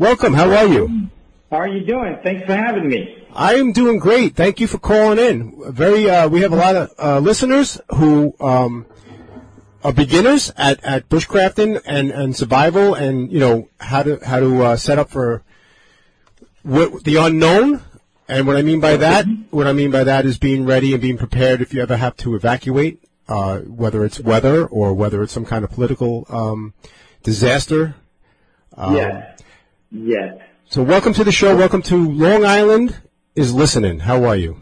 Welcome. How are you? How are you doing? Thanks for having me. I am doing great. Thank you for calling in. Very, uh, we have a lot of uh, listeners who um, are beginners at, at bushcrafting and, and survival, and you know how to how to uh, set up for what, the unknown. And what I mean by that, what I mean by that is being ready and being prepared if you ever have to evacuate, uh, whether it's weather or whether it's some kind of political um, disaster. Um, yes. Yes. So welcome to the show. Welcome to Long Island is listening. How are you?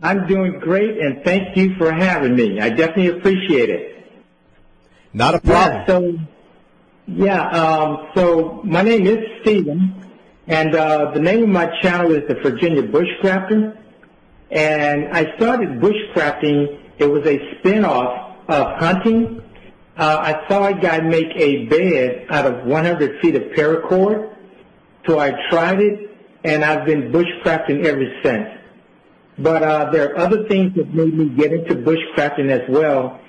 I'm doing great, and thank you for having me. I definitely appreciate it. Not a problem. Yeah, so, yeah, um, so my name is Steven, and uh, the name of my channel is the Virginia Bushcrafter. And I started bushcrafting. It was a spin-off of hunting. Uh, I saw a guy make a bed out of 100 feet of paracord. So I tried it, and I've been bushcrafting ever since. But uh, there are other things that made me get into bushcrafting as well.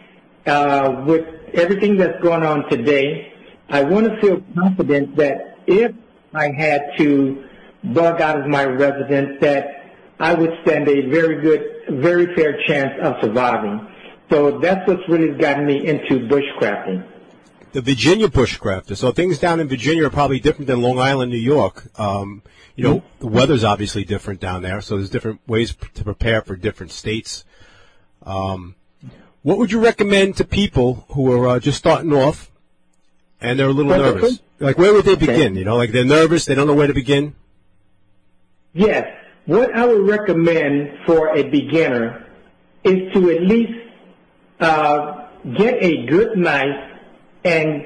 Uh, with everything that's going on today, I want to feel confident that if I had to bug out of my residence, that I would stand a very good, very fair chance of surviving. So that's what's really gotten me into bushcrafting. The Virginia bushcrafter. So things down in Virginia are probably different than Long Island, New York. Um, you know, the weather's obviously different down there, so there's different ways p- to prepare for different states. Um, what would you recommend to people who are uh, just starting off and they're a little the nervous? Like, where would they begin? You know, like they're nervous, they don't know where to begin. Yes. What I would recommend for a beginner is to at least uh, get a good knife and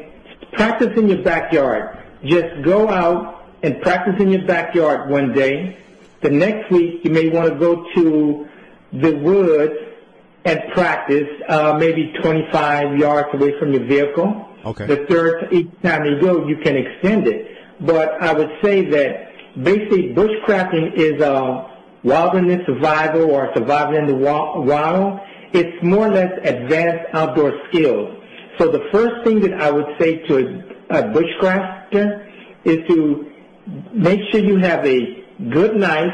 practice in your backyard. Just go out and practice in your backyard one day. The next week, you may want to go to the woods and practice uh, maybe 25 yards away from your vehicle. Okay. The third, each time you go, you can extend it. But I would say that basically bushcrafting is a wilderness survival or survival in the wild. It's more or less advanced outdoor skills. So the first thing that I would say to a, a bushcrafter is to make sure you have a good knife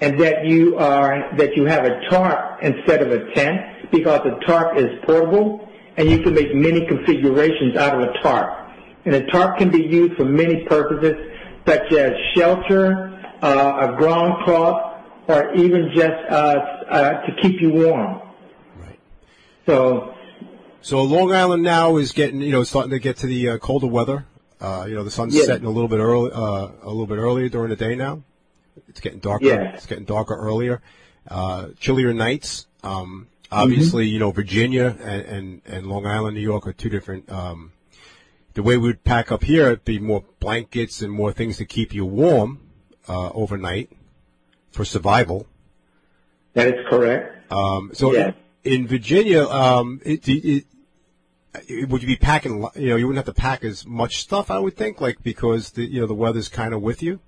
and that you are that you have a tarp instead of a tent because a tarp is portable and you can make many configurations out of a tarp. And a tarp can be used for many purposes such as shelter, uh, a ground cloth, or even just uh, uh, to keep you warm. Right. So So Long Island now is getting, you know, starting to get to the uh, colder weather. Uh, you know, the sun's Yeah. setting a little bit early, uh, a little bit earlier during the day now. It's getting darker. Yeah. It's getting darker earlier. Uh, chillier nights. Um, obviously, you know, Virginia and, and, and Long Island, New York are two different, um, the way we'd pack up here, it'd be more blankets and more things to keep you warm, uh, overnight for survival. that is correct. Um, so Yeah. In Virginia, um, it, it, it, would you be packing? You know, you wouldn't have to pack as much stuff, I would think, like because the you know the weather's kind of with you.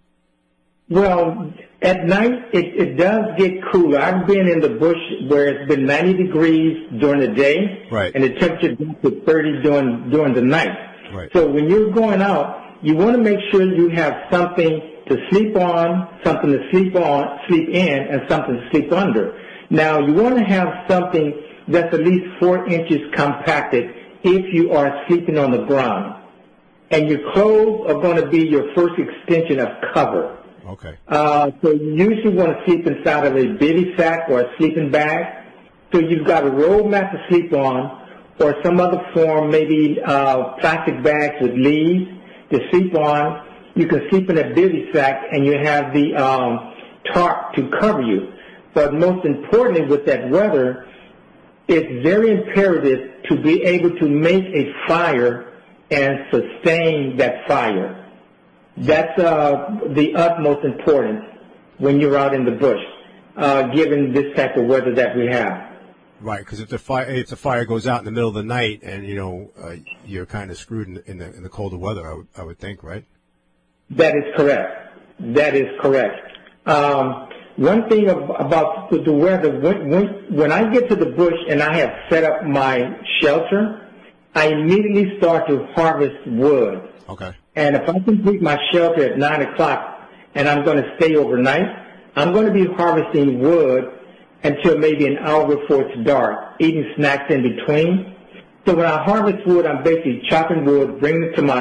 Well, at night it, it does get cooler. I've been in the bush where it's been 90 degrees during the day, Right. and the temperature drops to 30 during during the night. Right. So when you're going out, you want to make sure you have something to sleep on, something to sleep on, sleep in, and something to sleep under. Now you want to have something that's at least four inches compacted if you are sleeping on the ground, and your clothes are going to be your first extension of cover. Okay. Uh, so you usually want to sleep inside of a bivy sack or a sleeping bag. So you've got a roll mat to sleep on, or some other form, maybe uh, plastic bags with leaves to sleep on. You can sleep in a bivy sack, and you have the um, tarp to cover you. But most importantly, with that weather, it's very imperative to be able to make a fire and sustain that fire. That's uh, the utmost importance when you're out in the bush, uh, given this type of weather that we have. Right, because if the fire if the fire goes out in the middle of the night and you know uh, you're kind of screwed in, in the in the colder weather, I would I would think, right? That is correct. That is correct. Um, one thing about the, the weather, when I get to the bush and I have set up my shelter, I immediately start to harvest wood. Okay. And if I complete my shelter at 9 o'clock and I'm going to stay overnight, I'm going to be harvesting wood until maybe an hour before it's dark, eating snacks in between. So when I harvest wood, I'm basically chopping wood, bringing it to my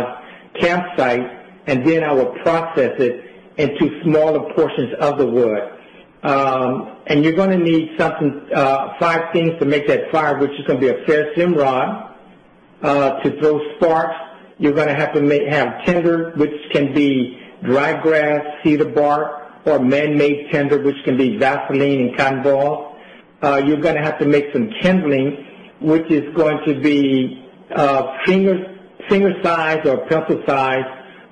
campsite, and then I will process it into smaller portions of the wood. Um, and you're going to need something, uh, five things to make that fire, which is going to be a ferrocerium rod uh, to throw sparks. You're going to have to make, have tinder, which can be dry grass, cedar bark, or man-made tinder, which can be Vaseline and cotton balls. Uh, you're going to have to make some kindling, which is going to be uh, finger finger size or pencil size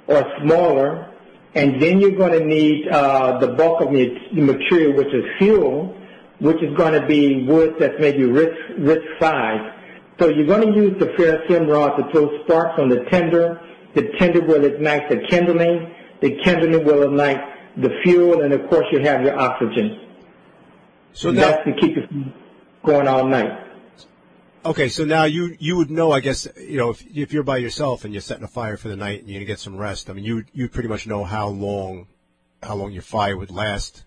or smaller. And then you're going to need uh, the bulk of the material, which is fuel, which is going to be wood that's maybe wrist, wrist size. So you're going to use the ferrocerium rod to throw sparks on the tinder. The tinder will ignite the kindling. The kindling will ignite the fuel, and of course you have your oxygen. So that's to keep it going all night. Okay, so now you you would know, I guess, you know, if if you're by yourself and you're setting a fire for the night and you're gonna get some rest. I mean, you you pretty much know how long how long your fire would last.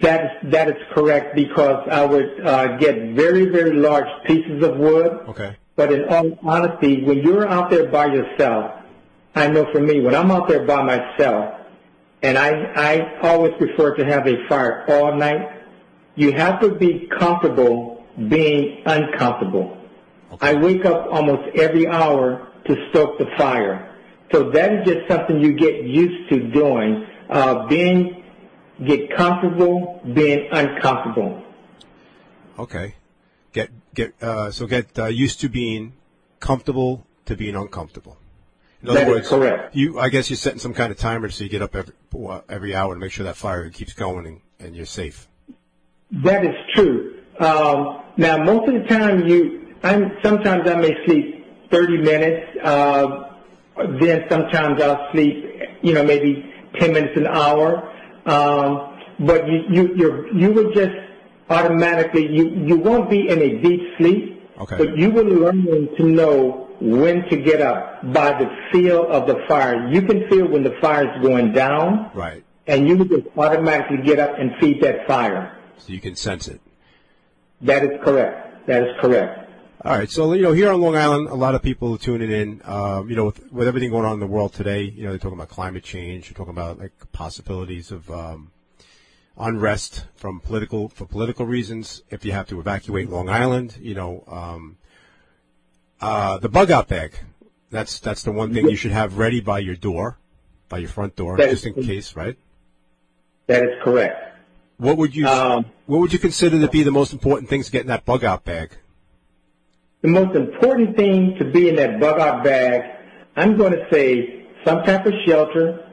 That is, that is correct because I would uh, get very, very large pieces of wood. Okay. But in all honesty, when you're out there by yourself, I know for me, when I'm out there by myself, and I, I always prefer to have a fire all night, you have to be comfortable being uncomfortable. I wake up almost every hour to stoke the fire. So that is just something you get used to doing, uh, being, get comfortable being uncomfortable. Okay. Get get uh, so get uh, used to being comfortable to being uncomfortable. In other That words, correct. you I guess you're setting some kind of timer so you get up every every hour to make sure that fire keeps going and, and you're safe. That is true. Um, now, most of the time, you, I'm sometimes I may sleep 30 minutes. Uh, then sometimes I'll sleep, you know, maybe 10 minutes an hour. Um, but you, you, you're, you will just automatically, you, you won't be in a deep sleep. Okay. But you will learn to know when to get up by the feel of the fire. You can feel when the fire is going down, Right. and you will just automatically get up and feed that fire. So you can sense it. That is correct. That is correct. All right. So, you know, here on Long Island, a lot of people are tuning in. Um, you know, with, with everything going on in the world today, you know, they're talking about climate change. They're talking about like possibilities of um, unrest from political for political reasons. If you have to evacuate Long Island, you know, um, uh, the bug out bag. That's that's the one thing you should have ready by your door, by your front door, That just in case, right? That is correct. What would you Um, What would you consider to be the most important things to get in that bug out bag? The most important thing to be in that bug out bag, I'm going to say some type of shelter,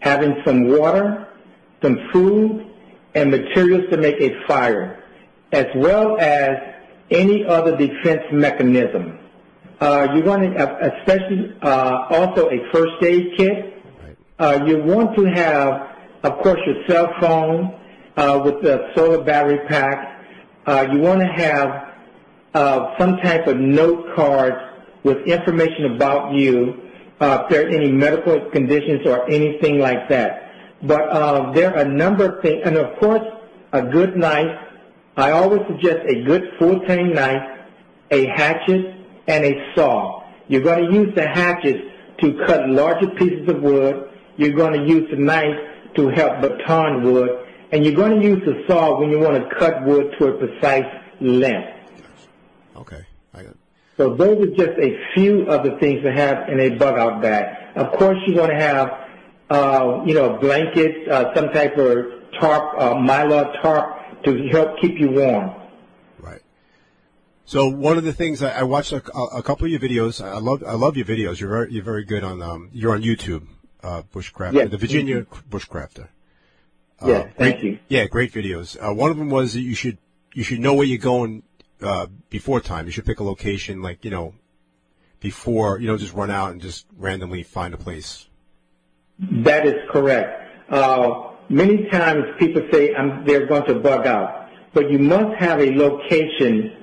having some water, some food, and materials to make a fire, as well as any other defense mechanism. Uh, you're going to, especially uh, also a first aid kit. Right. Uh, you want to have, of course, your cell phone uh, with the solar battery pack. Uh, you want to have uh, some type of note cards with information about you, uh, if there are any medical conditions or anything like that. But uh, there are a number of things, and of course, a good knife. I always suggest a good full-tang knife, a hatchet, and a saw. You're going to use the hatchet to cut larger pieces of wood. You're going to use the knife to help baton wood. And you're going to use the saw when you want to cut wood to a precise length. Okay. I got. So those are just a few of the things to have in a bug out bag. Of course, you're going to have, uh, you know, blankets, uh, some type of tarp, uh, mylar tarp to help keep you warm. Right. So one of the things I, I watched a, a couple of your videos. I love I love your videos. You're very you're very good on um you're on YouTube, uh, bushcrafter, Yes. the Virginia bushcrafter. Uh, thank great- you. Yeah, great videos. Uh, one of them was that you should you should know where you're going uh, before time. You should pick a location like you know before you know just run out and just randomly find a place. That is correct. Uh, many times people say um, they're going to bug out, but you must have a location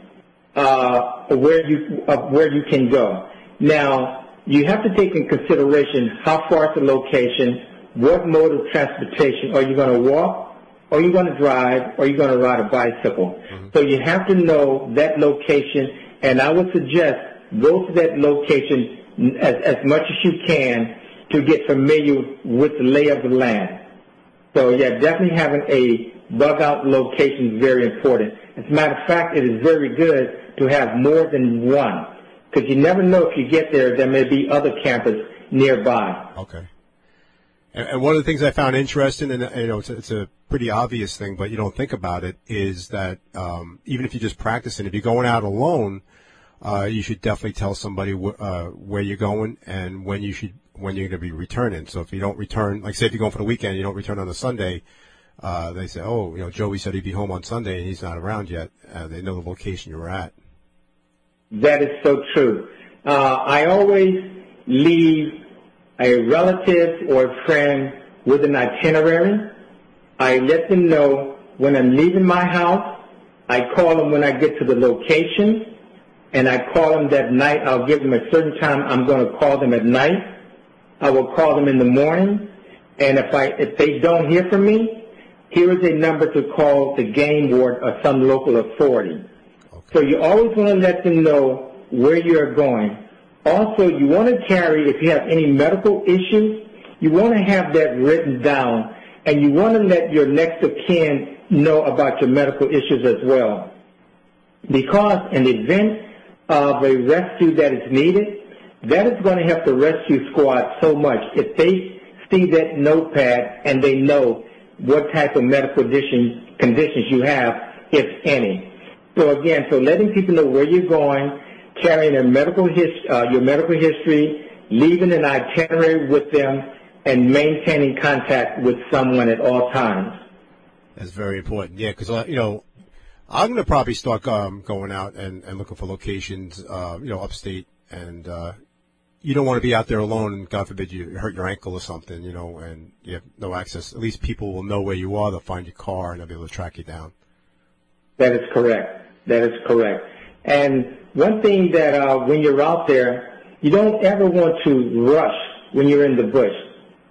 uh, where you where you can go. Now, you have to take in consideration how far is the location, what mode of transportation. Are you going to walk? Are you going to drive? Or are you going to ride a bicycle? Mm-hmm. So you have to know that location, and I would suggest go to that location as, as much as you can to get familiar with the lay of the land. So yeah, definitely having a bug out location is very important. As a matter of fact, it is very good to have more than one because you never know if you get there, there may be other campers nearby. Okay. And, one of the things I found interesting, and you know, it's a, it's a, pretty obvious thing, but you don't think about it, is that um, even if you're just practicing, if you're going out alone, uh, you should definitely tell somebody wh- uh, where you're going and when you should when you're going to be returning. So if you don't return, like say if you're going for the weekend, you don't return on a Sunday. Uh, they say, oh, you know, Joey said he'd be home on Sunday and he's not around yet. They know the location you were at. That is so true. Uh, I always leave a relative or a friend with an itinerary. I let them know when I'm leaving my house. I call them when I get to the location, and I call them that night. I'll give them a certain time. I'm going to call them at night. I will call them in the morning, and if I if they don't hear from me, here is a number to call the game ward or some local authority. Okay. So you always want to let them know where you're going. Also, you want to carry, if you have any medical issues, you want to have that written down, and you want to let your next of kin know about your medical issues as well. Because in the event of a rescue that is needed, that is going to help the rescue squad so much. If they see that notepad and they know what type of medical conditions, conditions you have, if any. So again, so letting people know where you're going, carrying a medical his, uh, your medical history, leaving an itinerary with them, and maintaining contact with someone at all times. That's very important. Yeah, because uh, you know, I'm going to probably start um, going out and, and looking for locations, uh, you know, upstate, and uh, you don't want to be out there alone, and God forbid you hurt your ankle or something, you know, and you have no access. At least people will know where you are. They'll find your car and they'll be able to track you down. That is correct. That is correct. And one thing that uh, when you're out there, you don't ever want to rush when you're in the bush.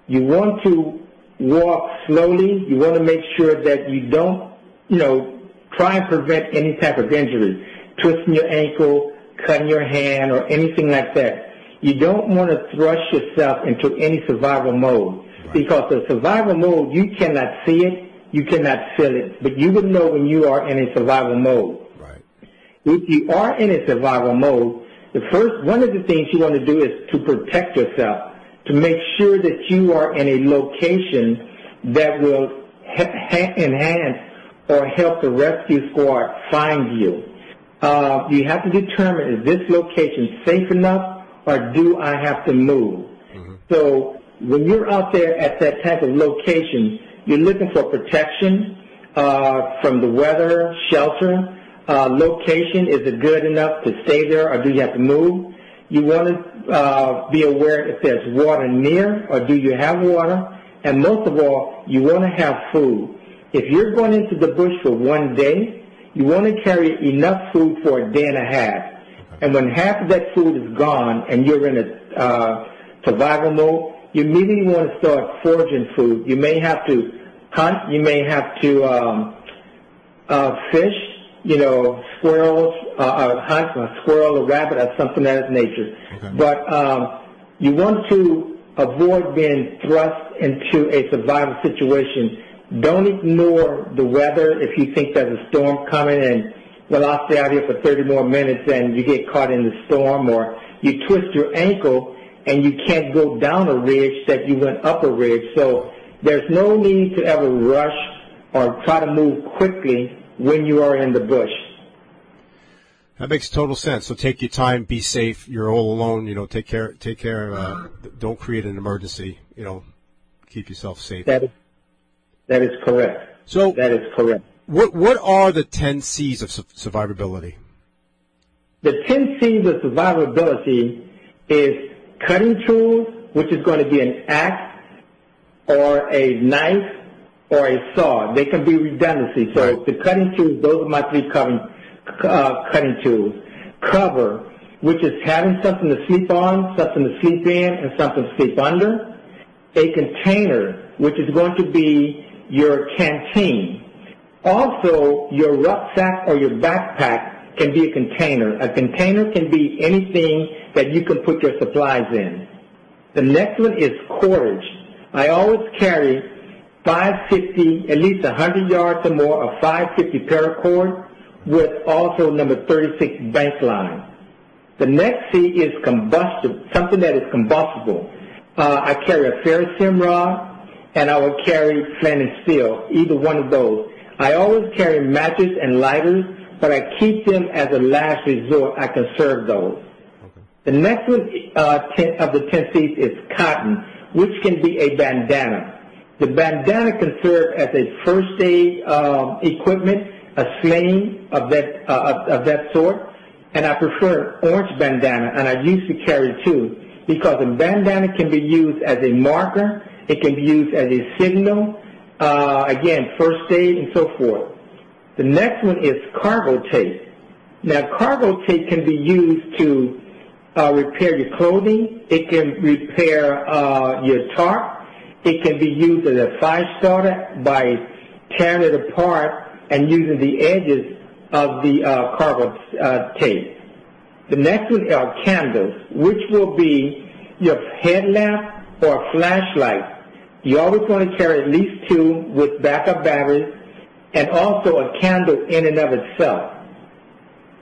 You want to walk slowly. You want to make sure that you don't, you know, try and prevent any type of injury, twisting your ankle, cutting your hand, or anything like that. You don't want to thrust yourself into any survival mode right. because the survival mode, you cannot see it, you cannot feel it, but you will know when you are in a survival mode. If you are in a survival mode, the first, one of the things you want to do is to protect yourself, to make sure that you are in a location that will ha- enhance or help the rescue squad find you. Uh, you have to determine is this location safe enough or do I have to move? Mm-hmm. So when you're out there at that type of location, you're looking for protection uh, from the weather, shelter. Uh, location, is it good enough to stay there or do you have to move? You want to uh, be aware if there's water near or do you have water? And most of all, you want to have food. If you're going into the bush for one day, you want to carry enough food for a day and a half. And when half of that food is gone and you're in a uh, survival mode, you immediately want to start foraging food. You may have to hunt. You may have to um, uh, fish. You know, squirrels, uh, uh, hunt a squirrel, a rabbit, or something of that nature. Okay. But um, you want to avoid being thrust into a survival situation. Don't ignore the weather if you think there's a storm coming and well, I'll stay out here for 30 more minutes and you get caught in the storm or you twist your ankle and you can't go down a ridge that you went up a ridge. So there's no need to ever rush or try to move quickly when you are in the bush. That makes total sense. So take your time, be safe. You're all alone. You know, take care. Take care. Uh, don't create an emergency. You know, keep yourself safe. That is, that is correct. So that is correct. What what are the ten C's of su- survivability? The ten C's of survivability is cutting tools, which is going to be an axe or a knife or a saw. They can be redundancy. So right. the cutting tools, those are my three cutting, uh, cutting tools. Cover. which is having something to sleep on, something to sleep in, and something to sleep under. A container, which is going to be your canteen. Also, your rucksack or your backpack can be a container. A container can be anything that you can put your supplies in. The next one is cordage. I always carry 550, at least 100 yards or more of 550 paracord with also number 36 bank line. The next C is combustible, something that is combustible. Uh, I carry a ferrocerium rod and I will carry flint and steel, either one of those. I always carry matches and lighters, but I keep them as a last resort. I conserve those. Okay. The next one uh, ten, of the 10 C's is cotton, which can be a bandana. The bandana can serve as a first aid uh, equipment, a sling of that, uh, of, of that sort, and I prefer orange bandana, and I used to carry two, because a bandana can be used as a marker, it can be used as a signal, uh, again, first aid and so forth. The next one is cargo tape. Now, cargo tape can be used to uh, repair your clothing. It can repair uh, your tarp. It can be used as a fire starter by tearing it apart and using the edges of the uh, cargo uh, tape. The next one are candles, which will be your headlamp or flashlight you always want to carry at least two with backup batteries and also a candle in and of itself.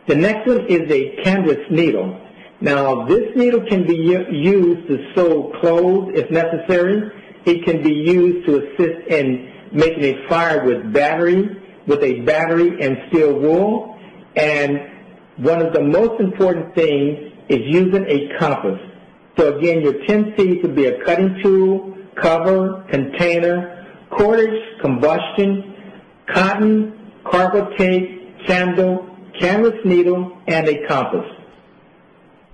The next one is a canvas needle. Now, this needle can be used to sew clothes if necessary. It can be used to assist in making a fire with battery, with a battery and steel wool. And one of the most important things is using a compass. So again, your 10 C's would be a cutting tool, cover, container, cordage, combustion, cotton, carpet tape, candle, canvas needle, and a compass.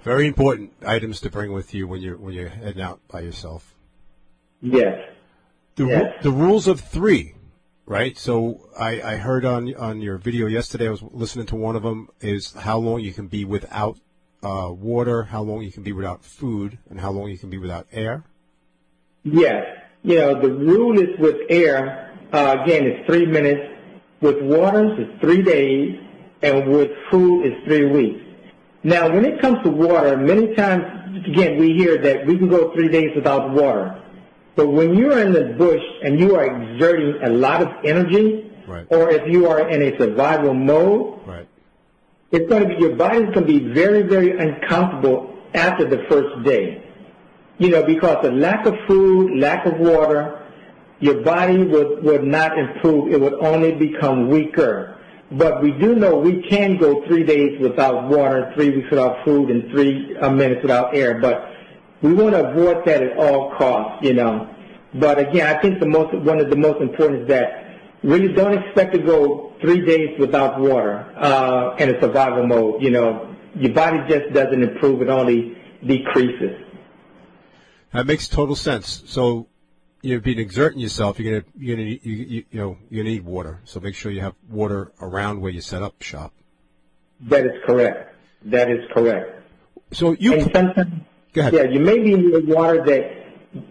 Very important items to bring with you when you're when you're heading out by yourself. Yes. The yes. the rules of three, right? So I, I heard on on your video yesterday. I was listening to one of them. Is how long you can be without uh, water, how long you can be without food, and how long you can be without air. Yes. You know, the rule is with air, uh, again, it's three minutes. With water, it's three days. And with food, it's three weeks. Now, when it comes to water, many times, again, we hear that we can go three days without water. But when you're in the bush and you are exerting a lot of energy, right. or if you are in a survival mode, right. it's going to be, your body's going to be very, very uncomfortable after the first day. You know, because of lack of food, lack of water, your body would, would not improve. It would only become weaker. But we do know we can go three days without water, three weeks without food, and three uh, minutes without air. But we want to avoid that at all costs, you know. But again, I think the most, one of the most important is that really don't expect to go three days without water uh, in a survival mode. You know, your body just doesn't improve; it only decreases. That makes total sense. So you've been exerting yourself. You're know you need water. So make sure you have water around where you set up shop. That is correct. That is correct. So you and sometimes, Go ahead. Yeah, you may be in water that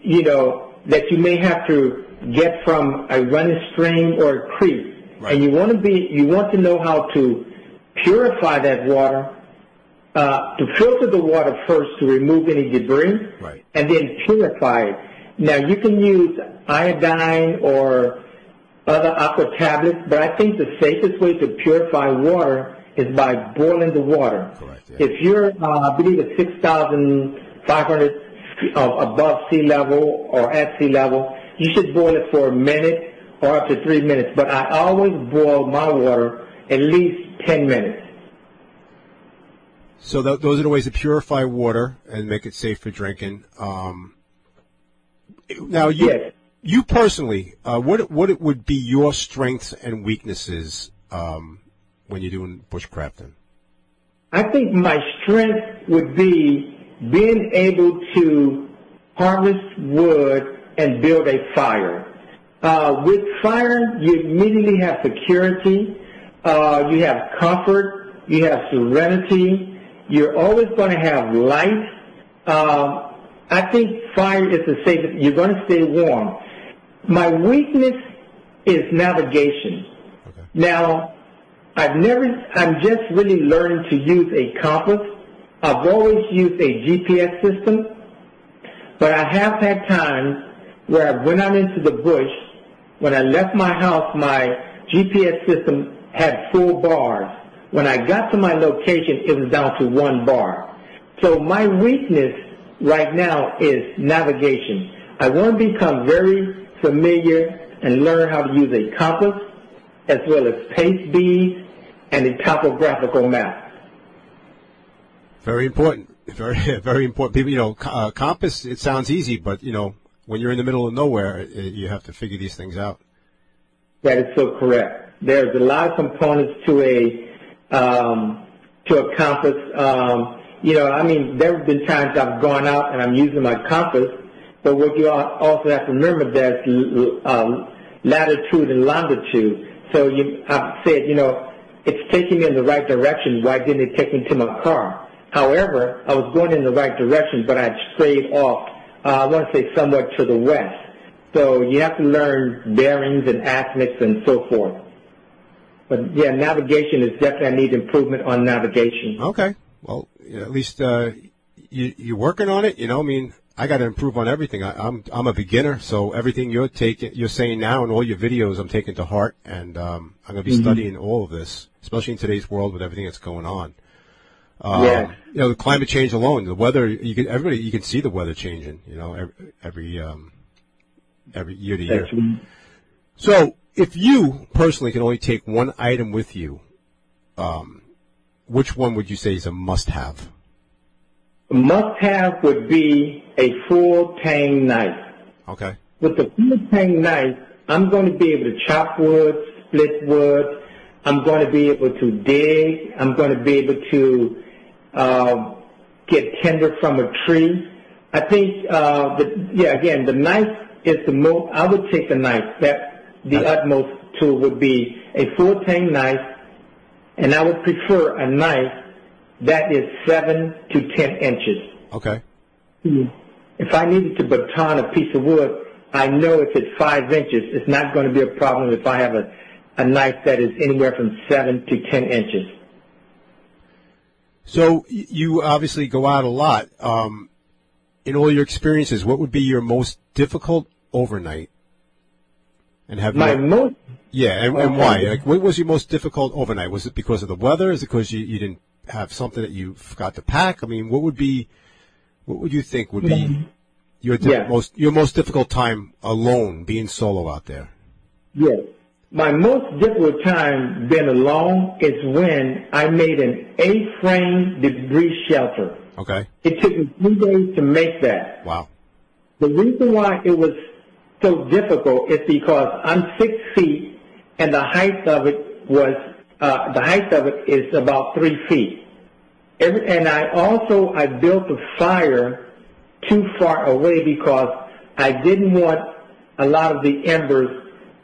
you know that you may have to get from a running stream or a creek, right. and you want to be you want to know how to purify that water. Uh, to filter the water first to remove any debris, right. and then purify it. Now you can use iodine or other aqua tablets, but I think the safest way to purify water is by boiling the water. Correct, yeah. If you're, uh, I believe it's 6,000 500 above sea level or at sea level, you should boil it for a minute or up to three minutes. But I always boil my water at least 10 minutes. So th- those are the ways to purify water and make it safe for drinking. Um, now, you, yes. you personally, uh, what what would be your strengths and weaknesses um, when you're doing bushcrafting? I think my strength would be being able to harvest wood and build a fire. Uh, with fire, you immediately have security, uh, you have comfort, you have serenity, You're always going to have light. Um, I think fire is the safest. You're going to stay warm. My weakness is navigation. Okay. Now, I've never, I'm just really learning to use a compass. I've always used a GPS system, but I have had times where when I'm into the bush, when I left my house, my GPS system had full bars. When I got to my location, it was down to one bar. So my weakness right now is navigation. I want to become very familiar and learn how to use a compass as well as pace beads and a topographical map. Very important. Very, very important. People, you know, uh, compass, it sounds easy, but, you know, when you're in the middle of nowhere, it, you have to figure these things out. That is so correct. There's a lot of components to a, um, to a compass. Um, you know, I mean, there have been times I've gone out and I'm using my compass, but what you also have to remember, there's uh, latitude and longitude. So you, I've said, you know, it's taking me in the right direction. Why didn't it take me to my car? However, I was going in the right direction, but I had strayed off, uh, I want to say somewhat to the west. So you have to learn bearings and azimuths and so forth. But yeah, navigation is definitely, I need improvement on navigation. Okay. Well, at least, uh, you, you're working on it, you know, I mean, I got to improve on everything. I, am I'm, I'm a beginner, so everything you're taking, you're saying now, and all your videos, I'm taking to heart, and um, I'm going to be mm-hmm. studying all of this, especially in today's world with everything that's going on. Um, yeah. You know, the climate change alone, the weather. You can everybody, you can see the weather changing. You know, every every, um, every year to year. So, if you personally can only take one item with you, um, which one would you say is a must-have? A must-have would be a full tang knife. Okay. With the full tang knife, I'm going to be able to chop wood, split wood. I'm going to be able to dig. I'm going to be able to uh, get timber from a tree. I think, uh, the, yeah, again, the knife is the most. I would take the knife. That the okay. utmost tool would be a full tang knife, and I would prefer a knife that is seven to ten inches. Okay. If I needed to baton a piece of wood, I know if it's five inches, it's not going to be a problem if I have a, a knife that is anywhere from seven to ten inches. So you obviously go out a lot. Um, in all your experiences, what would be your most difficult overnight? And have my you, most yeah, and, and why? Like, what was your most difficult overnight? Was it because of the weather? Is it because you, you didn't have something that you forgot to pack? I mean, what would be, what would you think would be your di- yeah. most your most difficult time alone, being solo out there? Yes, my most difficult time being alone is when I made an A-frame debris shelter. Okay. It took me three days to make that. Wow. The reason why it was so difficult is because I'm six feet and the height of it was uh, the height of it is about three feet. Every, and I also, I built the fire too far away because I didn't want a lot of the embers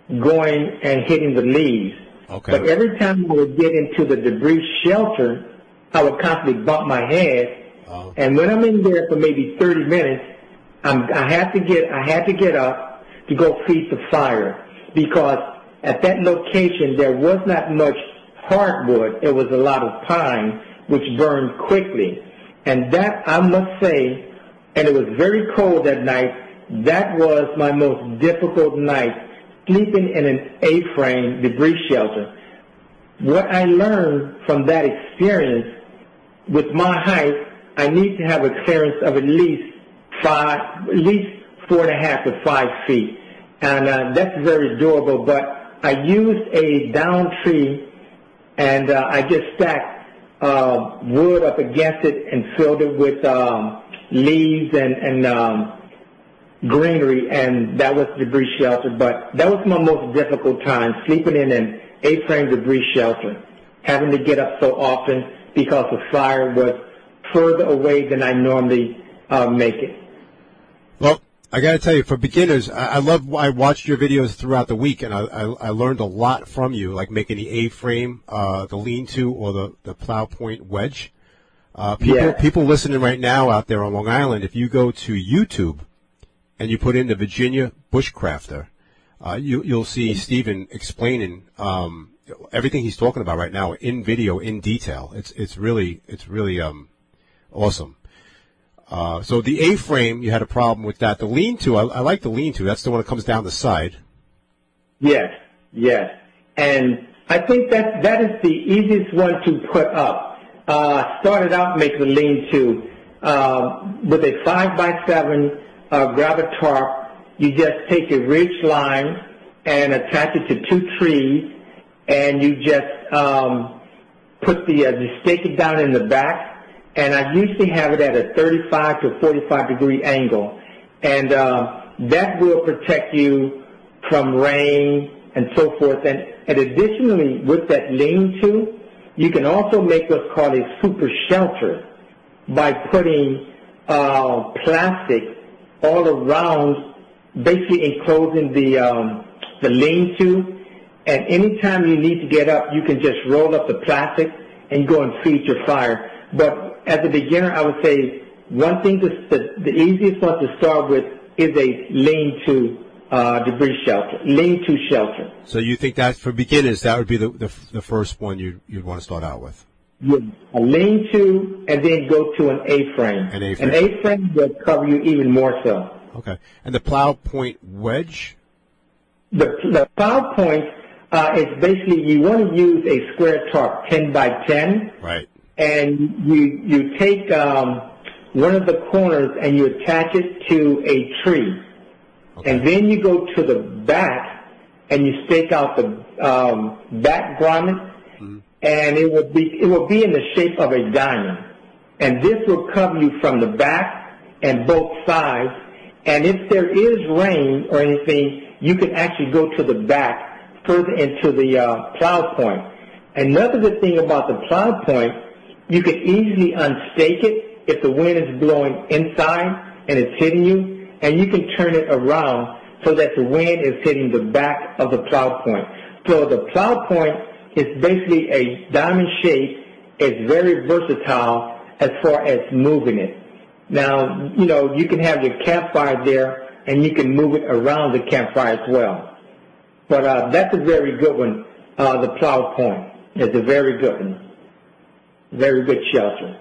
going and hitting the leaves. Okay. But every time I would get into the debris shelter, I would constantly bump my head. Oh. And when I'm in there for maybe 30 minutes, I'm, I have to get, I had to get up to go feed the fire because at that location there was not much hardwood, it was a lot of pine, which burned quickly. And that, I must say, and it was very cold that night, that was my most difficult night, sleeping in an A-frame debris shelter. What I learned from that experience, with my height, I need to have a clearance of at least five, at least four and a half to five feet. And uh, that's very doable, but I used a down tree and uh, I just stacked uh, wood up against it and filled it with um, leaves and, and um, greenery, and that was debris shelter. But that was my most difficult time, sleeping in an A-frame debris shelter, having to get up so often because the fire was further away than I normally uh, make it. Well, I got to tell you, for beginners, I, I love. I watched your videos throughout the week, and I, I, I learned a lot from you, like making the A-frame, uh, the lean-to, or the the plow point wedge. Uh, people, Yeah. people listening right now out there on Long Island, if you go to YouTube and you put in the Virginia Bushcrafter, uh, you, you'll see Steven explaining um, everything he's talking about right now in video, in detail. It's it's really it's really um, awesome. Uh, so the A-frame, you had a problem with that. The lean-to, I, I like the lean-to. That's the one that comes down the side. Yes, yes. And I think that that is the easiest one to put up. Uh, started out making a lean-to uh, with a five by seven uh, grab a tarp. You just take a ridge line and attach it to two trees, and you just um, put the uh, you stake it down in the back. And I usually have it at a 35 to 45 degree angle, and uh, that will protect you from rain and so forth. And, and additionally, with that lean-to, you can also make what's called a super shelter by putting uh, plastic all around, basically enclosing the um, the lean-to. And anytime you need to get up, you can just roll up the plastic and go and feed your fire. But as a beginner, I would say one thing to, the, the easiest one to start with is a lean-to uh, debris shelter, lean-to shelter. So you think that for beginners, that would be the the, the first one you you'd want to start out with. Yeah. A lean-to and then go to an A-frame. An A-frame. An A-frame will cover you even more so. Okay. And the plow point wedge. The, the plow point uh, is basically you want to use a square tarp, 10 by 10, Right. and you you take um, one of the corners and you attach it to a tree, Okay. and then you go to the back and you stake out the um, back grommet, and it will be it will be in the shape of a diamond, and this will cover you from the back and both sides. And if there is rain or anything, you can actually go to the back further into the uh, plow point. Another good thing about the plow point, you can easily unstake it if the wind is blowing inside and it's hitting you, and you can turn it around so that the wind is hitting the back of the plow point. So the plow point is basically a diamond shape. It's very versatile as far as moving it. Now, you know, you can have your campfire there and you can move it around the campfire as well. But uh, that's a very good one. Uh, the plow point is a very good one. Very good shelter.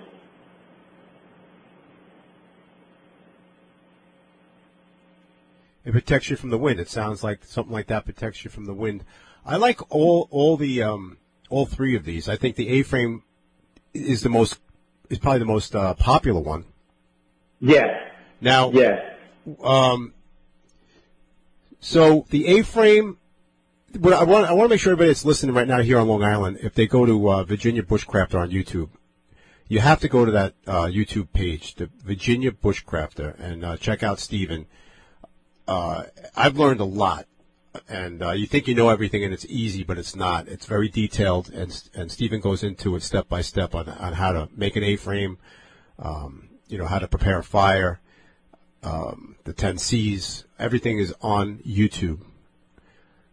It protects you from the wind. It sounds like something like that protects you from the wind. I like all all the um, all three of these. I think the A-frame is the most is probably the most uh, popular one. Yes, Now, yes. um, so the A-frame. What I want I want to make sure everybody that's listening right now here on Long Island, if they go to uh, Virginia Bushcrafter on YouTube, you have to go to that uh, YouTube page, the Virginia Bushcrafter, and uh, check out Steven. Uh, I've learned a lot, and uh, you think you know everything, and it's easy, but it's not. It's very detailed, and and Steven goes into it step by step on on how to make an A-frame, um, you know, how to prepare a fire, um, the 10 C's. Everything is on YouTube.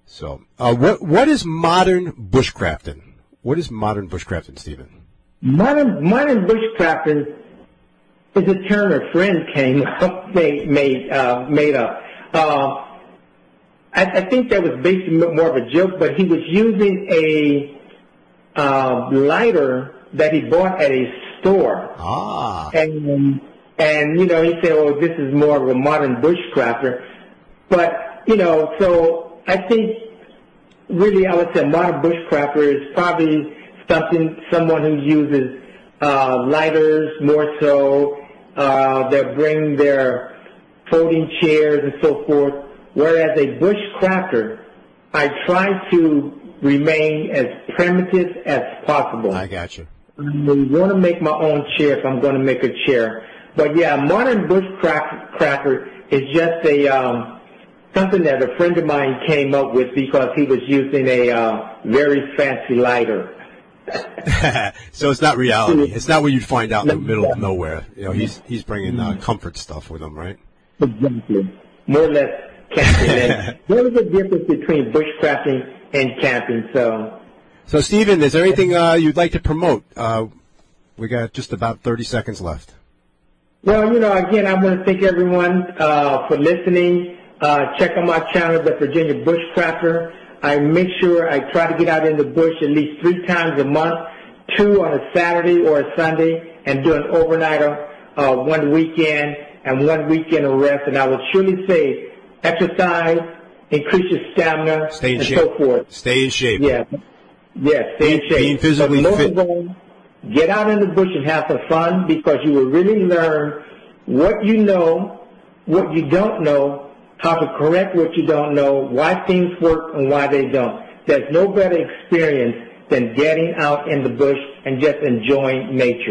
So, uh, what what is modern bushcrafting? What is modern bushcrafting, Steven? Modern, modern bushcrafting is a term a friend came up, made, made, uh, made up. Uh, I, I think that was basically more of a joke, but he was using a uh, lighter that he bought at a store. Ah, And, and, you know, he said, oh, this is more of a modern bushcrafter. But, you know, so I think really I would say modern bushcrafter is probably something, someone who uses uh, lighters more so. Uh, they'll bring their folding chairs and so forth. Whereas a bushcrafter, I try to remain as primitive as possible. I got you. I want to make my own chair if I'm going to make a chair. But yeah, modern bushcrafter is just a um, something that a friend of mine came up with because he was using a uh, very fancy lighter. so it's not reality. It's not what you'd find out in the middle of nowhere. You know, he's he's bringing uh, comfort stuff with him, right? Exactly. More or less camping. and there is a difference between bushcrafting and camping. So So, Steven, is there anything uh, you'd like to promote? Uh, We got just about 30 seconds left. Well, you know, again, I want to thank everyone uh, for listening. Uh, check out my channel, The Virginia Bushcrafter. I make sure I try to get out in the bush at least three times a month, two on a Saturday or a Sunday, and do an overnighter uh, one weekend and one weekend of rest. And I would surely say exercise, increase your stamina, Stay in and shape. so forth. Stay in shape. Yeah. Yeah, stay in shape. being physically But most fit. of all, get out in the bush and have some fun because you will really learn what you know, what you don't know, how to correct what you don't know, why things work and why they don't. There's no better experience than getting out in the bush and just enjoying nature.